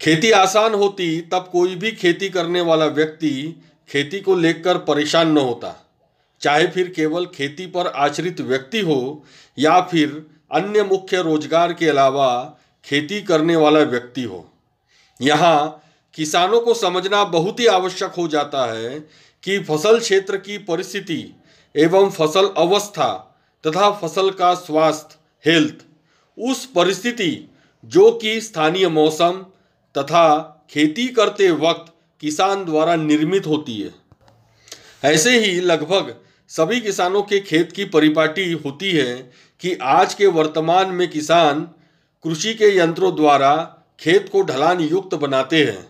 खेती आसान होती, तब कोई भी खेती करने वाला व्यक्ति खेती को लेकर परेशान न होता। चाहे फिर केवल खेती पर आश्रित व्यक्ति हो, या फिर अन्य मुख्य रोज़गार के अलावा खेती करने वाला व्यक्ति हो। यहाँ किसानों को समझना बहुत ही आवश्यक हो जाता है कि फ़सल क्षेत्र की परिस्थिति एवं फ़सल अवस्था तथा फ़सल का स्वास्थ्य, हेल्थ, उस परिस्थिति जो कि स्थानीय मौसम तथा खेती करते वक्त किसान द्वारा निर्मित होती है। ऐसे ही लगभग सभी किसानों के खेत की परिपाटी होती है कि आज के वर्तमान में किसान कृषि के यंत्रों द्वारा खेत को ढलान युक्त बनाते हैं।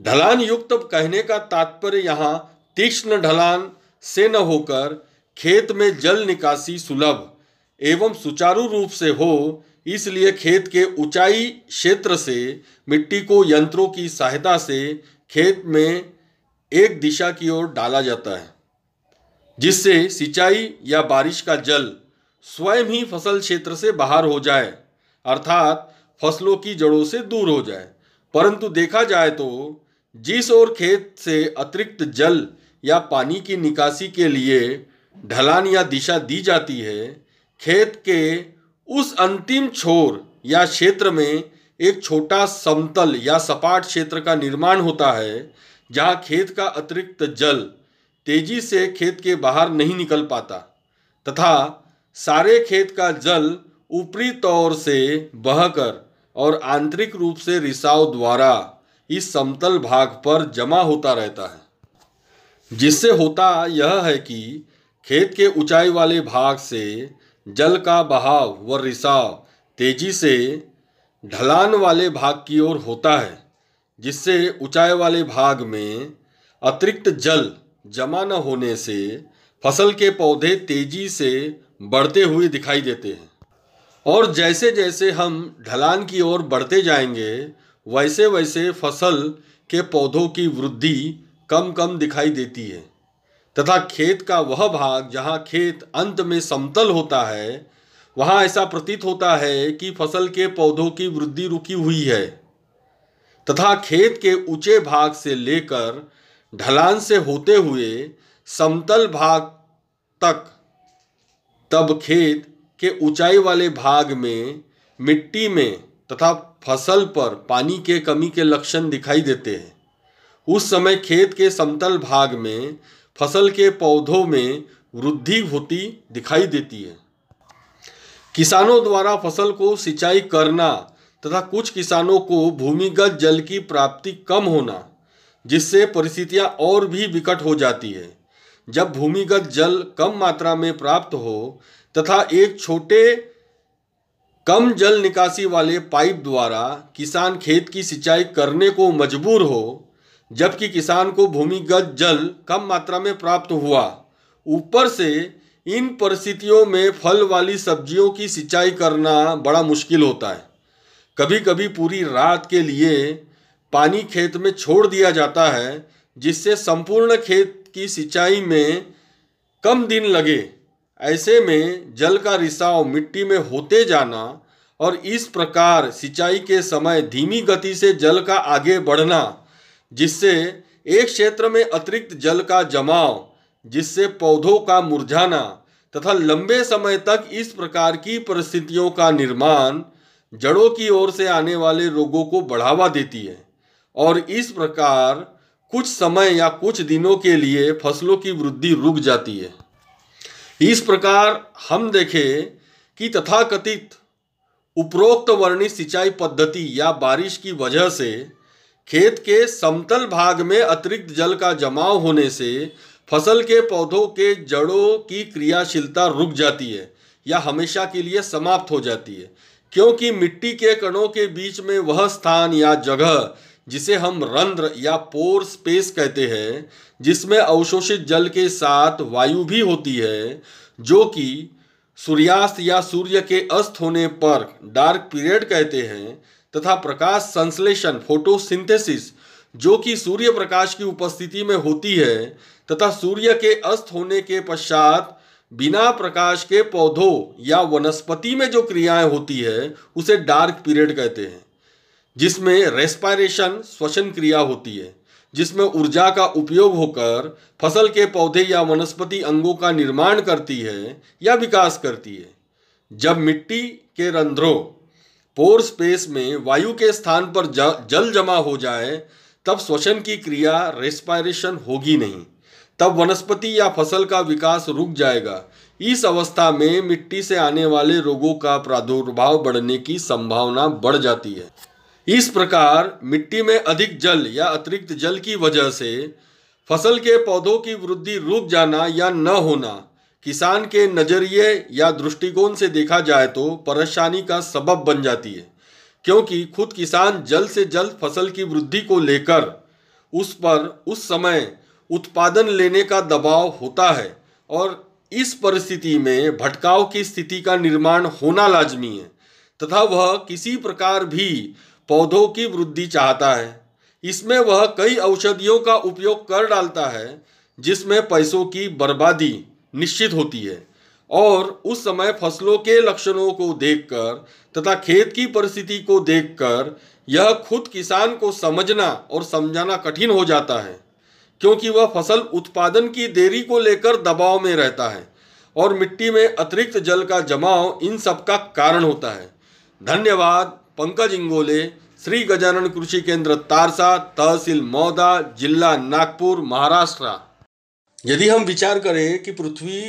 ढलान युक्त कहने का तात्पर्य यहाँ तीक्ष्ण ढलान से न होकर खेत में जल निकासी सुलभ एवं सुचारू रूप से हो इसलिए खेत के ऊंचाई क्षेत्र से मिट्टी को यंत्रों की सहायता से खेत में एक दिशा की ओर डाला जाता है, जिससे सिंचाई या बारिश का जल स्वयं ही फ़सल क्षेत्र से बाहर हो जाए, अर्थात फ़सलों की जड़ों से दूर हो जाए। परंतु देखा जाए तो जिस ओर खेत से अतिरिक्त जल या पानी की निकासी के लिए ढलान या दिशा दी जाती है, खेत के उस अंतिम छोर या क्षेत्र में एक छोटा समतल या सपाट क्षेत्र का निर्माण होता है, जहाँ खेत का अतिरिक्त जल तेज़ी से खेत के बाहर नहीं निकल पाता, तथा सारे खेत का जल ऊपरी तौर से बहकर और आंतरिक रूप से रिसाव द्वारा इस समतल भाग पर जमा होता रहता है। जिससे होता यह है कि खेत के ऊंचाई वाले भाग से जल का बहाव व रिसाव तेज़ी से ढलान वाले भाग की ओर होता है, जिससे ऊंचाई वाले भाग में अतिरिक्त जल जमा न होने से फ़सल के पौधे तेज़ी से बढ़ते हुए दिखाई देते हैं। और जैसे जैसे हम ढलान की ओर बढ़ते जाएँगे वैसे वैसे फ़सल के पौधों की वृद्धि कम कम दिखाई देती है। तथा खेत का वह भाग जहाँ खेत अंत में समतल होता है, वहाँ ऐसा प्रतीत होता है कि फ़सल के पौधों की वृद्धि रुकी हुई है। तथा खेत के ऊँचे भाग से लेकर ढलान से होते हुए समतल भाग तक, तब खेत के ऊंचाई वाले भाग में मिट्टी में तथा फ़सल पर पानी के कमी के लक्षण दिखाई देते हैं। उस समय खेत के समतल भाग में फ़सल के पौधों में वृद्धि होती दिखाई देती है। किसानों द्वारा फ़सल को सिंचाई करना तथा कुछ किसानों को भूमिगत जल की प्राप्ति कम होना, जिससे परिस्थितियाँ और भी विकट हो जाती है। जब भूमिगत जल कम मात्रा में प्राप्त हो तथा एक छोटे कम जल निकासी वाले पाइप द्वारा किसान खेत की सिंचाई करने को मजबूर हो जबकि किसान को भूमिगत जल कम मात्रा में प्राप्त हुआ। ऊपर से इन परिस्थितियों में फल वाली सब्जियों की सिंचाई करना बड़ा मुश्किल होता है। कभी कभी पूरी रात के लिए पानी खेत में छोड़ दिया जाता है, जिससे संपूर्ण खेत की सिंचाई में कम दिन लगे। ऐसे में जल का रिसाव मिट्टी में होते जाना और इस प्रकार सिंचाई के समय धीमी गति से जल का आगे बढ़ना जिससे एक क्षेत्र में अतिरिक्त जल का जमाव, जिससे पौधों का मुरझाना तथा लंबे समय तक इस प्रकार की परिस्थितियों का निर्माण जड़ों की ओर से आने वाले रोगों को बढ़ावा देती है और इस प्रकार कुछ समय या कुछ दिनों के लिए फ़सलों की वृद्धि रुक जाती है। इस प्रकार हम देखें कि तथाकथित उपरोक्त वर्णित सिंचाई पद्धति या बारिश की वजह से खेत के समतल भाग में अतिरिक्त जल का जमाव होने से फ़सल के पौधों के जड़ों की क्रियाशीलता रुक जाती है या हमेशा के लिए समाप्त हो जाती है। क्योंकि मिट्टी के कणों के बीच में वह स्थान या जगह, जिसे हम रंध्र या पोर स्पेस कहते हैं, जिसमें अवशोषित जल के साथ वायु भी होती है, जो कि सूर्यास्त या सूर्य के अस्त होने पर डार्क पीरियड कहते हैं तथा प्रकाश संश्लेषण फोटोसिंथेसिस जो कि सूर्य प्रकाश की उपस्थिति में होती है, तथा सूर्य के अस्त होने के पश्चात बिना प्रकाश के पौधों या वनस्पति में जो क्रियाएँ होती है, उसे डार्क पीरियड कहते हैं, जिसमें रेस्पायरेशन श्वसन क्रिया होती है, जिसमें ऊर्जा का उपयोग होकर फ़सल के पौधे या वनस्पति अंगों का निर्माण करती है या विकास करती है। जब मिट्टी के रंध्रों पोर स्पेस में वायु के स्थान पर जल जमा हो जाए, तब श्वसन की क्रिया रेस्पायरेशन होगी नहीं। तब वनस्पति या फ़सल का विकास रुक जाएगा। इस अवस्था में मिट्टी से आने वाले रोगों का प्रादुर्भाव बढ़ने की संभावना बढ़ जाती है। इस प्रकार मिट्टी में अधिक जल या अतिरिक्त जल की वजह से फ़सल के पौधों की वृद्धि रुक जाना या न होना किसान के नज़रिए या दृष्टिकोण से देखा जाए तो परेशानी का सबब बन जाती है, क्योंकि खुद किसान जल्द से जल्द फ़सल की वृद्धि को लेकर उस पर, उस समय उत्पादन लेने का दबाव होता है और इस परिस्थिति में भटकाव की स्थिति का निर्माण होना लाजमी है, तथा वह किसी प्रकार भी पौधों की वृद्धि चाहता है। इसमें वह कई औषधियों का उपयोग कर डालता है, जिसमें पैसों की बर्बादी निश्चित होती है। और उस समय फ़सलों के लक्षणों को देखकर तथा खेत की परिस्थिति को देखकर यह खुद किसान को समझना और समझाना कठिन हो जाता है, क्योंकि वह फ़सल उत्पादन की देरी को लेकर दबाव में रहता है और मिट्टी में अतिरिक्त जल का जमाव इन सब का कारण होता है। धन्यवाद, पंकज इंगोले, श्री गजानन कृषि केंद्र, तारसा, तहसील मौदा, जिला नागपुर, महाराष्ट्र। यदि हम विचार करें कि पृथ्वी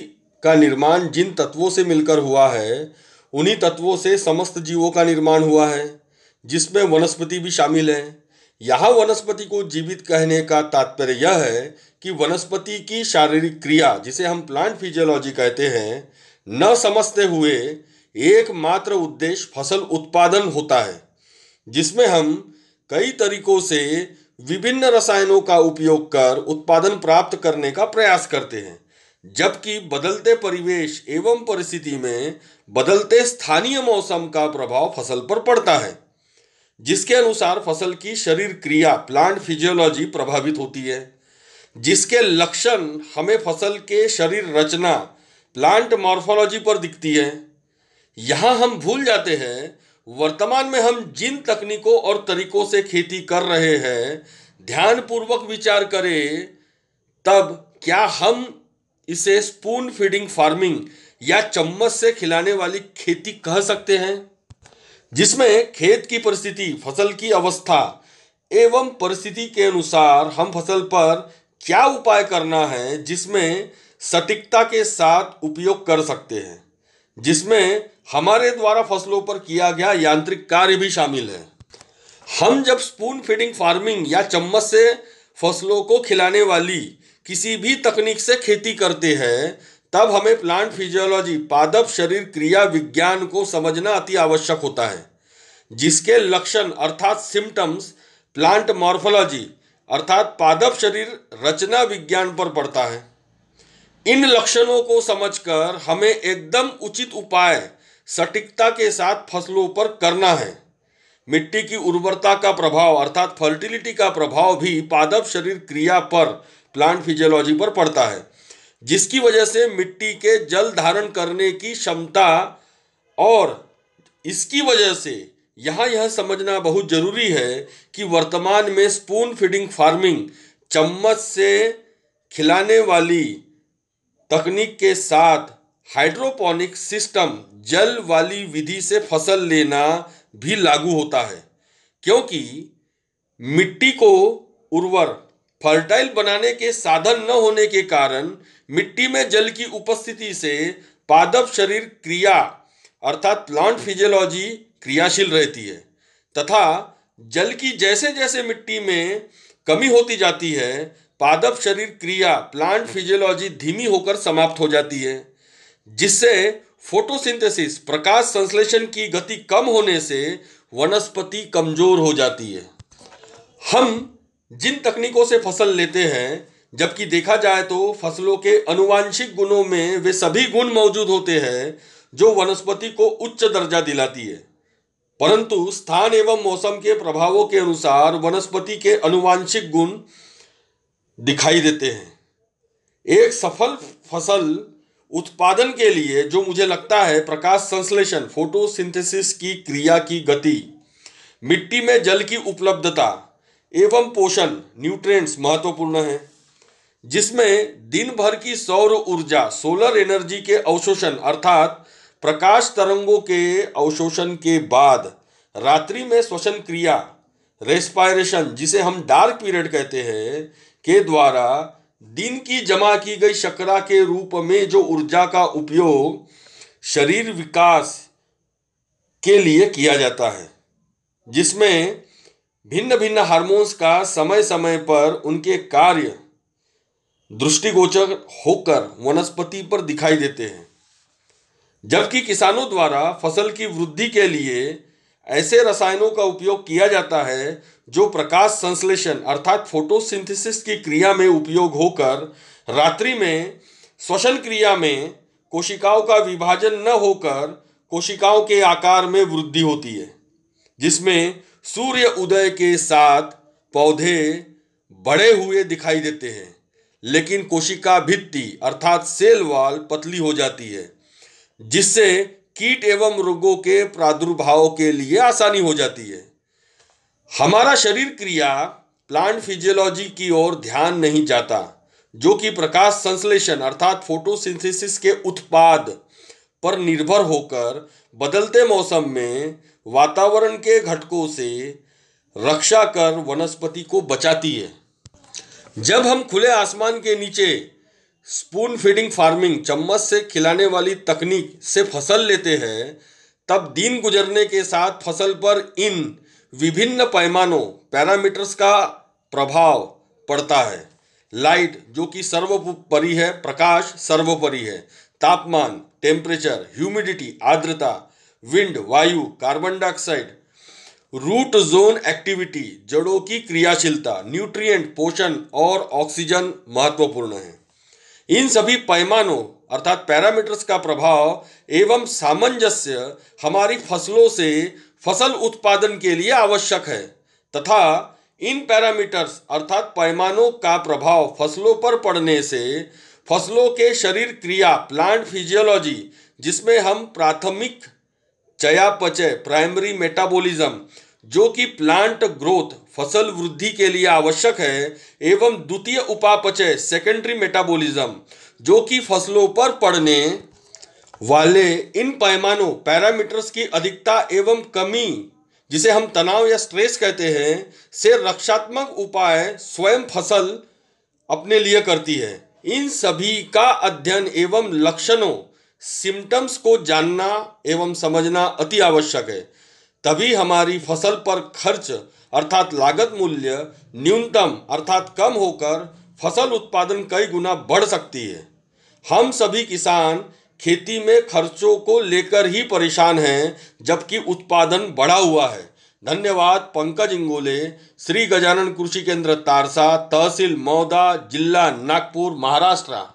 का निर्माण जिन तत्वों से मिलकर हुआ है, उन्हीं तत्वों से समस्त जीवों का निर्माण हुआ है, जिसमें वनस्पति भी शामिल है। यहाँ वनस्पति को जीवित कहने का तात्पर्य यह है कि वनस्पति की शारीरिक क्रिया, जिसे हम प्लांट फिजियोलॉजी कहते हैं, न समझते हुए एकमात्र उद्देश्य फ़सल उत्पादन होता है, जिसमें हम कई तरीकों से विभिन्न रसायनों का उपयोग कर उत्पादन प्राप्त करने का प्रयास करते हैं, जबकि बदलते परिवेश एवं परिस्थिति में बदलते स्थानीय मौसम का प्रभाव फ़सल पर पड़ता है। जिसके अनुसार फ़सल की शरीर क्रिया प्लांट फिजियोलॉजी प्रभावित होती है। जिसके लक्षण हमें फ़सल के शरीर रचना प्लांट मॉर्फोलॉजी पर दिखती है। यहाँ हम भूल जाते हैं वर्तमान में हम जिन तकनीकों और तरीकों से खेती कर रहे हैं, ध्यानपूर्वक विचार करें, तब क्या हम इसे स्पून फीडिंग फ़ार्मिंग या चम्मच से खिलाने वाली खेती कह सकते हैं? जिसमें खेत की परिस्थिति, फ़सल की अवस्था एवं परिस्थिति के अनुसार हम फ़सल पर क्या उपाय करना है, जिसमें सटीकता के साथ उपयोग कर सकते हैं? जिसमें हमारे द्वारा फ़सलों पर किया गया यांत्रिक कार्य भी शामिल है। हम जब स्पून फीडिंग फ़ार्मिंग या चम्मच से फ़सलों को खिलाने वाली किसी भी तकनीक से खेती करते हैं, तब हमें प्लांट फिजियोलॉजी पादप शरीर क्रिया विज्ञान को समझना अति आवश्यक होता है, जिसके लक्षण अर्थात सिम्टम्स प्लांट मॉर्फोलॉजी अर्थात पादप शरीर रचना विज्ञान पर पड़ता है। इन लक्षणों को समझकर हमें एकदम उचित उपाय सटीकता के साथ फ़सलों पर करना है। मिट्टी की उर्वरता का प्रभाव, अर्थात फर्टिलिटी का प्रभाव भी पादप शरीर क्रिया पर प्लांट फिजियोलॉजी पर पड़ता है, जिसकी वजह से मिट्टी के जल धारण करने की क्षमता और इसकी वजह से यहाँ यह समझना बहुत ज़रूरी है कि वर्तमान में स्पून फीडिंग फ़ार्मिंग चम्मच से खिलाने वाली तकनीक के साथ हाइड्रोपोनिक सिस्टम जल वाली विधि से फ़सल लेना भी लागू होता है, क्योंकि मिट्टी को उर्वर, फर्टाइल बनाने के साधन न होने के कारण मिट्टी में जल की उपस्थिति से पादप शरीर क्रिया, अर्थात प्लांट फिजियोलॉजी क्रियाशील रहती है, तथा जल की जैसे जैसे मिट्टी में कमी होती जाती है पादप शरीर क्रिया प्लांट फिजियोलॉजी धीमी होकर समाप्त हो जाती है जिससे फोटोसिंथेसिस प्रकाश संश्लेषण की गति कम होने से वनस्पति कमज़ोर हो जाती है। हम जिन तकनीकों से फ़सल लेते हैं जबकि देखा जाए तो फ़सलों के अनुवांशिक गुणों में वे सभी गुण मौजूद होते हैं जो वनस्पति को उच्च दर्जा दिलाती है। परंतु स्थान एवं मौसम के प्रभावों के अनुसार वनस्पति के अनुवांशिक गुण दिखाई देते हैं। एक सफल फ़सल उत्पादन के लिए जो मुझे लगता है प्रकाश संश्लेषण, फोटोसिंथेसिस की क्रिया की गति, मिट्टी में जल की उपलब्धता एवं पोषण, न्यूट्रिएंट्स महत्वपूर्ण है। जिसमें दिन भर की सौर ऊर्जा, सोलर एनर्जी के अवशोषण अर्थात प्रकाश तरंगों के अवशोषण के बाद रात्रि में श्वसन क्रिया, रेस्पायरेशन, जिसे हम डार्क पीरियड कहते हैं के द्वारा दिन की जमा की गई शकरा के रूप में जो ऊर्जा का उपयोग शरीर विकास के लिए किया जाता है, जिसमें भिन्न भिन्न हार्मोन्स का समय समय पर उनके कार्य दृष्टिगोचर होकर वनस्पति पर दिखाई देते हैं। जबकि किसानों द्वारा फ़सल की वृद्धि के लिए ऐसे रसायनों का उपयोग किया जाता है जो प्रकाश संश्लेषण अर्थात फोटोसिंथेसिस की क्रिया में उपयोग होकर रात्रि में, श्वसन क्रिया में कोशिकाओं का विभाजन न होकर कोशिकाओं के आकार में वृद्धि होती है, जिसमें सूर्य उदय के साथ पौधे बड़े हुए दिखाई देते हैं, लेकिन कोशिका भित्ति अर्थात सेल वाल पतली हो जाती है, जिससे कीट एवं रोगों के प्रादुर्भाव के लिए आसानी हो जाती है। हमारा शरीर क्रिया प्लांट फिजियोलॉजी की ओर ध्यान नहीं जाता, जो कि प्रकाश संश्लेषण अर्थात फोटोसिंथेसिस के उत्पाद पर निर्भर होकर बदलते मौसम में वातावरण के घटकों से रक्षा कर वनस्पति को बचाती है। जब हम खुले आसमान के नीचे स्पून फीडिंग फ़ार्मिंग चम्मच से खिलाने वाली तकनीक से फ़सल लेते हैं, तब दिन गुजरने के साथ फ़सल पर इन विभिन्न पैमानों, पैरामीटर्स का प्रभाव पड़ता है। लाइट, जो कि सर्वोपरि है, प्रकाश सर्वोपरि है, तापमान, टेम्परेचर, ह्यूमिडिटी, आर्द्रता, विंड, वायु, carbon dioxide, root zone activity, जड़ों की क्रियाशीलता, न्यूट्रिएंट, पोषण और ऑक्सीजन महत्वपूर्ण है। इन सभी पैमानों, अर्थात पैरामीटर्स का प्रभाव एवं सामंजस्य हमारी फ़सलों से फ़सल उत्पादन के लिए आवश्यक है, तथा इन पैरामीटर्स अर्थात पैमानों का प्रभाव फ़सलों पर पड़ने से फ़सलों के शरीर क्रिया प्लांट फिजियोलॉजी जिसमें हम प्राथमिक चयापचय प्राइमरी मेटाबॉलिज्म जो कि प्लांट ग्रोथ फ़सल वृद्धि के लिए आवश्यक है एवं द्वितीय उपापचय सेकेंडरी मेटाबॉलिज्म जो कि फ़सलों पर पड़ने वाले इन पैमानों पैरामीटर्स की अधिकता एवं कमी, जिसे हम तनाव या स्ट्रेस कहते हैं, से रक्षात्मक उपाय स्वयं फ़सल अपने लिए करती है। इन सभी का अध्ययन एवं लक्षणों सिम्टम्स को जानना एवं समझना अति आवश्यक है। तभी हमारी फ़सल पर खर्च, अर्थात लागत मूल्य, न्यूनतम, अर्थात कम होकर फ़सल उत्पादन कई गुना बढ़ सकती है। हम सभी किसान खेती में खर्चों को लेकर ही परेशान हैं, जबकि उत्पादन बढ़ा हुआ है। धन्यवाद, पंकज इंगोले, श्री गजानन कृषि केंद्र, तारसा, तहसील मौदा, जिला नागपुर, महाराष्ट्र।